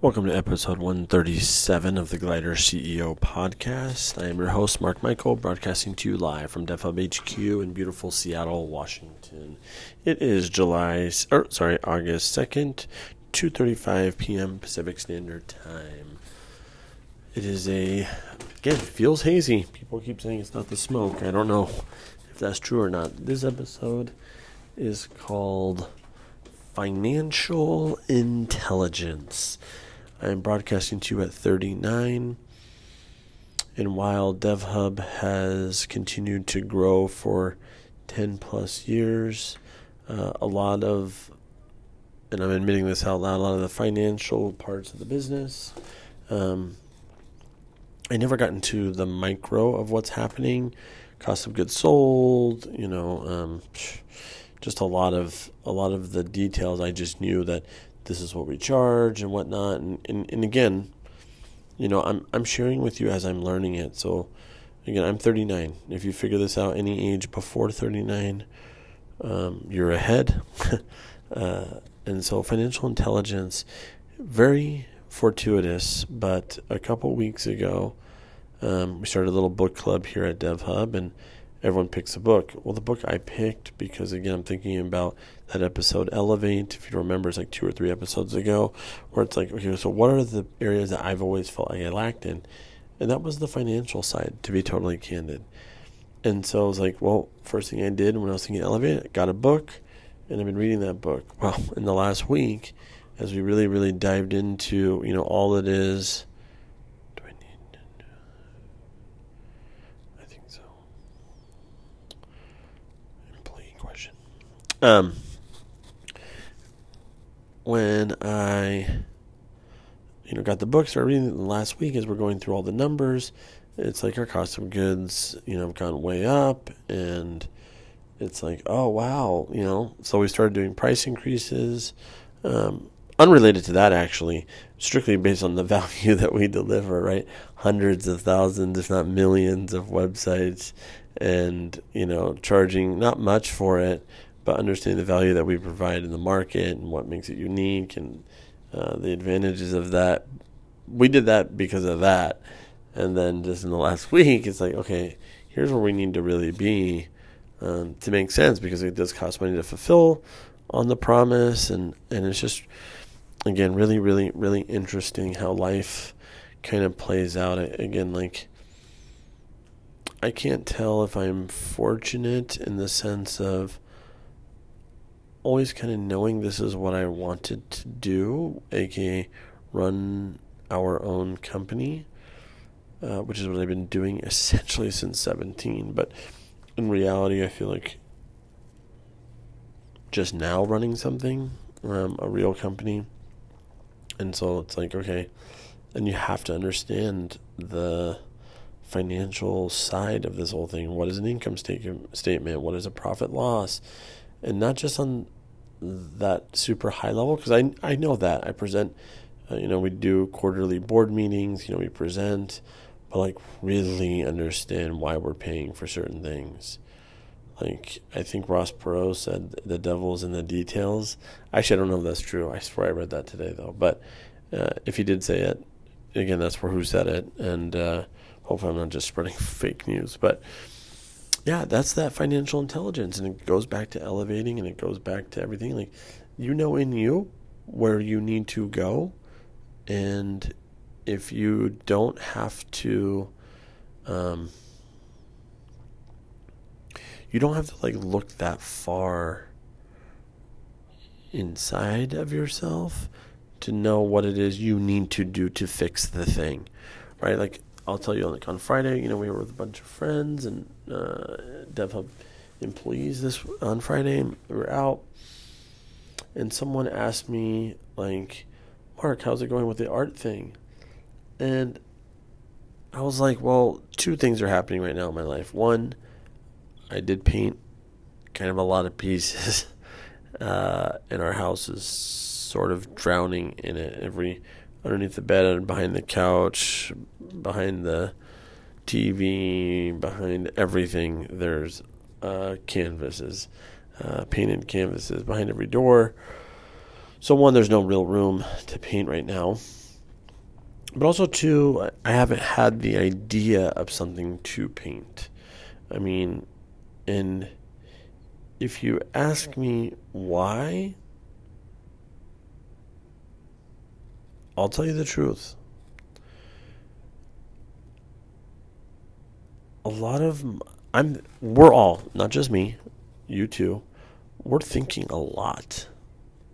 Welcome to episode 137 of the Glider CEO podcast. I am your host, Mark Michael, broadcasting to you live from DevHub HQ in beautiful Seattle, Washington. It is July, or sorry, August 2nd, 2:35 p.m. Pacific Standard Time. It is a again feels hazy. People keep saying it's not the smoke. I don't know if that's true or not. This episode is called Financial Intelligence. I am broadcasting to you at 39. And while DevHub has continued to grow for 10 plus years, uh, a lot of, and I'm admitting this out loud, a lot of the financial parts of the business, um, I never got into the micro of what's happening, cost of goods sold, you know, um, just a lot of a lot of the details. I just knew that this is what we charge and whatnot. And, and, and again, you know, I'm, I'm sharing with you as I'm learning it. So again, I'm 39. If you figure this out any age before 39, um, you're ahead. uh, and so financial intelligence, very fortuitous, but a couple weeks ago, um, we started a little book club here at DevHub and everyone picks a book. Well, the book I picked because again I'm thinking about that episode Elevate. If you remember, it's like two or three episodes ago, where it's like, okay, so what are the areas that I've always felt like I lacked in, and that was the financial side. To be totally candid, and so I was like, well, first thing I did when I was thinking Elevate, I got a book, and I've been reading that book. Well, in the last week, as we really really dived into you know all it is Um, when I, you know, got the book, started reading the last week as we're going through all the numbers, it's like our cost of goods, you know, have gone way up, and it's like, oh wow, you know. So we started doing price increases. Um, unrelated to that, actually, strictly based on the value that we deliver, right? Hundreds of thousands, if not millions, of websites, and you know, charging not much for it but understanding the value that we provide in the market and what makes it unique and uh, the advantages of that. We did that because of that. And then just in the last week, it's like, okay, here's where we need to really be um, to make sense because it does cost money to fulfill on the promise. And, and it's just, again, really, really, really interesting how life kind of plays out. Again, like, I can't tell if I'm fortunate in the sense of always kind of knowing this is what I wanted to do, aka run our own company, uh, which is what I've been doing essentially since 17. But in reality, I feel like just now running something, um, a real company. And so it's like, okay, and you have to understand the financial side of this whole thing. What is an income statement? What is a profit loss? and not just on that super high level because I I know that I present. Uh, you know, we do quarterly board meetings. You know, we present, but like really understand why we're paying for certain things. Like I think Ross Perot said, "The devil's in the details." Actually, I don't know if that's true. I swear I read that today though. But uh, if he did say it, again, that's for who said it, and uh, hopefully I'm not just spreading fake news. But yeah, that's that financial intelligence. And it goes back to elevating and it goes back to everything. Like, you know in you where you need to go. And if you don't have to, um, you don't have to like look that far inside of yourself to know what it is you need to do to fix the thing, right? Like I'll tell you, like on Friday, you know, we were with a bunch of friends and uh, DevHub employees this on Friday. We were out, and someone asked me, like, Mark, how's it going with the art thing? And I was like, well, two things are happening right now in my life. One, I did paint kind of a lot of pieces, uh, and our house is sort of drowning in it. Every underneath the bed and behind the couch, behind the TV, behind everything. There's uh, canvases, uh, painted canvases behind every door. So one, there's no real room to paint right now, but also too, I haven't had the idea of something to paint. I mean, and if you ask me why, I'll tell you the truth. A lot of I'm we're all, not just me, you too. We're thinking a lot.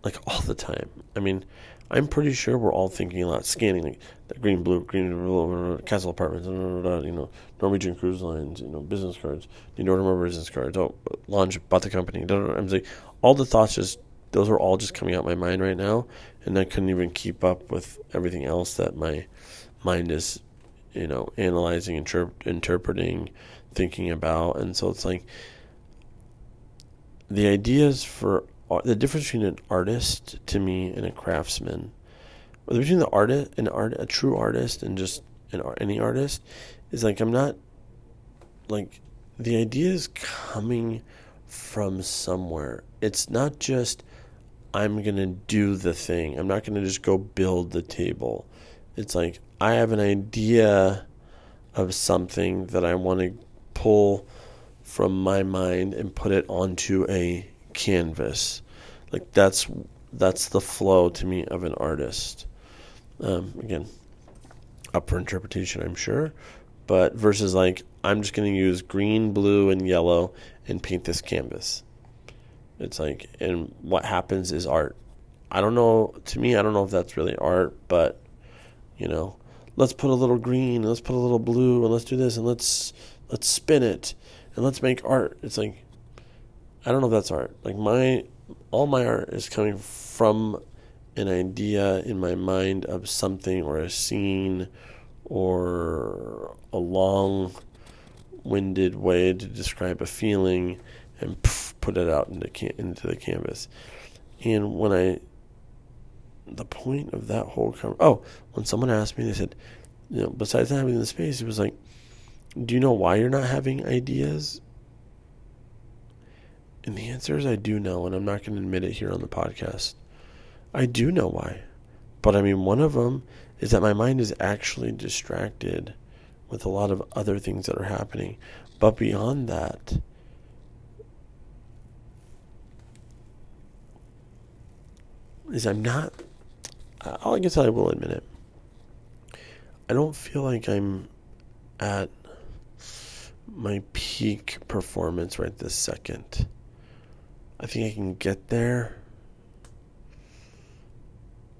Like all the time. I mean, I'm pretty sure we're all thinking a lot, scanning like the green, blue, green, blue, castle apartments, you know, Norwegian cruise lines, you know, business cards, order more business cards. Oh, launch, bought the company. I'm like, all the thoughts just, those are all just coming out my mind right now, and I couldn't even keep up with everything else that my mind is, you know, analyzing, interp- interpreting, thinking about, and so it's like the ideas for the difference between an artist to me and a craftsman, between the artist, an art, a true artist, and just an any artist, is like I'm not like the idea is coming from somewhere. It's not just I'm gonna do the thing. I'm not gonna just go build the table. It's like I have an idea of something that I want to pull from my mind and put it onto a canvas. Like that's that's the flow to me of an artist. Um, again, up for interpretation, I'm sure, but versus like I'm just going to use green, blue, and yellow and paint this canvas. It's like, and what happens is art. I don't know. To me, I don't know if that's really art, but you know, let's put a little green, let's put a little blue, and let's do this, and let's let's spin it, and let's make art. It's like I don't know if that's art. Like my all my art is coming from an idea in my mind of something or a scene or a long winded way to describe a feeling and poof, put it out into into the canvas. And when I the point of that whole oh, when someone asked me, they said, you know, besides having the space, it was like, do you know why you're not having ideas? And the answer is I do know, and I'm not going to admit it here on the podcast. I do know why. But I mean, one of them is that my mind is actually distracted with a lot of other things that are happening. But beyond that, is I'm not, I guess I will admit it. I don't feel like I'm at my peak performance right this second. I think I can get there.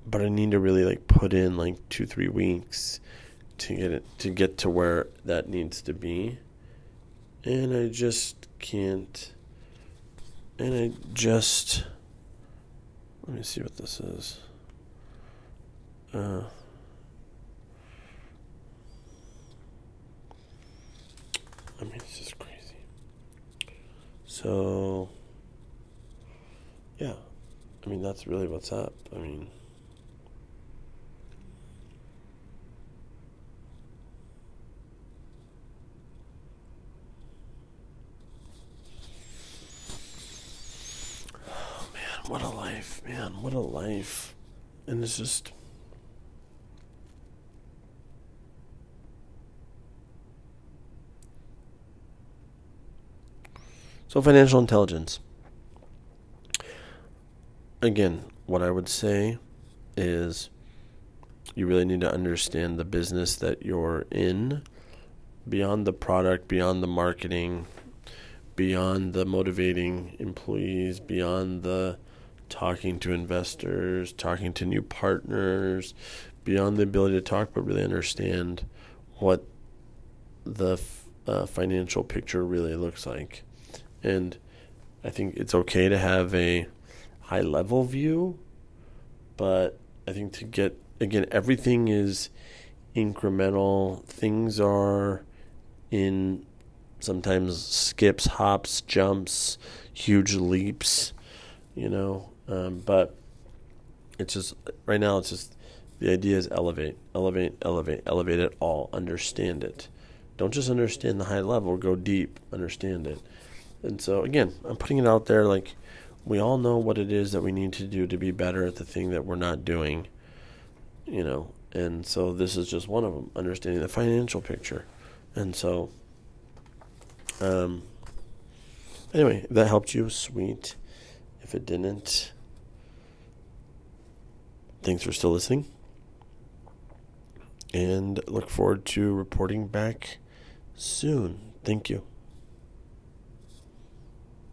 But I need to really like put in like 2-3 weeks to get it to get to where that needs to be. And I just can't and I just let me see what this is. Uh I mean, it's just crazy. So yeah, I mean that's really what's up. I mean. Oh man, what a life, man, what a life. And it's just. So, financial intelligence again, what I would say is you really need to understand the business that you're in beyond the product, beyond the marketing, beyond the motivating employees, beyond the talking to investors, talking to new partners, beyond the ability to talk, but really understand what the uh, financial picture really looks like. And I think it's okay to have a high level view, but I think to get again everything is incremental. Things are in sometimes skips, hops, jumps, huge leaps, you know. Um, but it's just right now. It's just the idea is elevate, elevate, elevate, elevate it all. Understand it. Don't just understand the high level. Go deep. Understand it. And so again, I'm putting it out there like we all know what it is that we need to do to be better at the thing that we're not doing, you know, And so this is just one of them, understanding the financial picture. And so, um, anyway, that helped you, sweet. If it didn't, thanks for still listening. And look forward to reporting back soon. Thank you.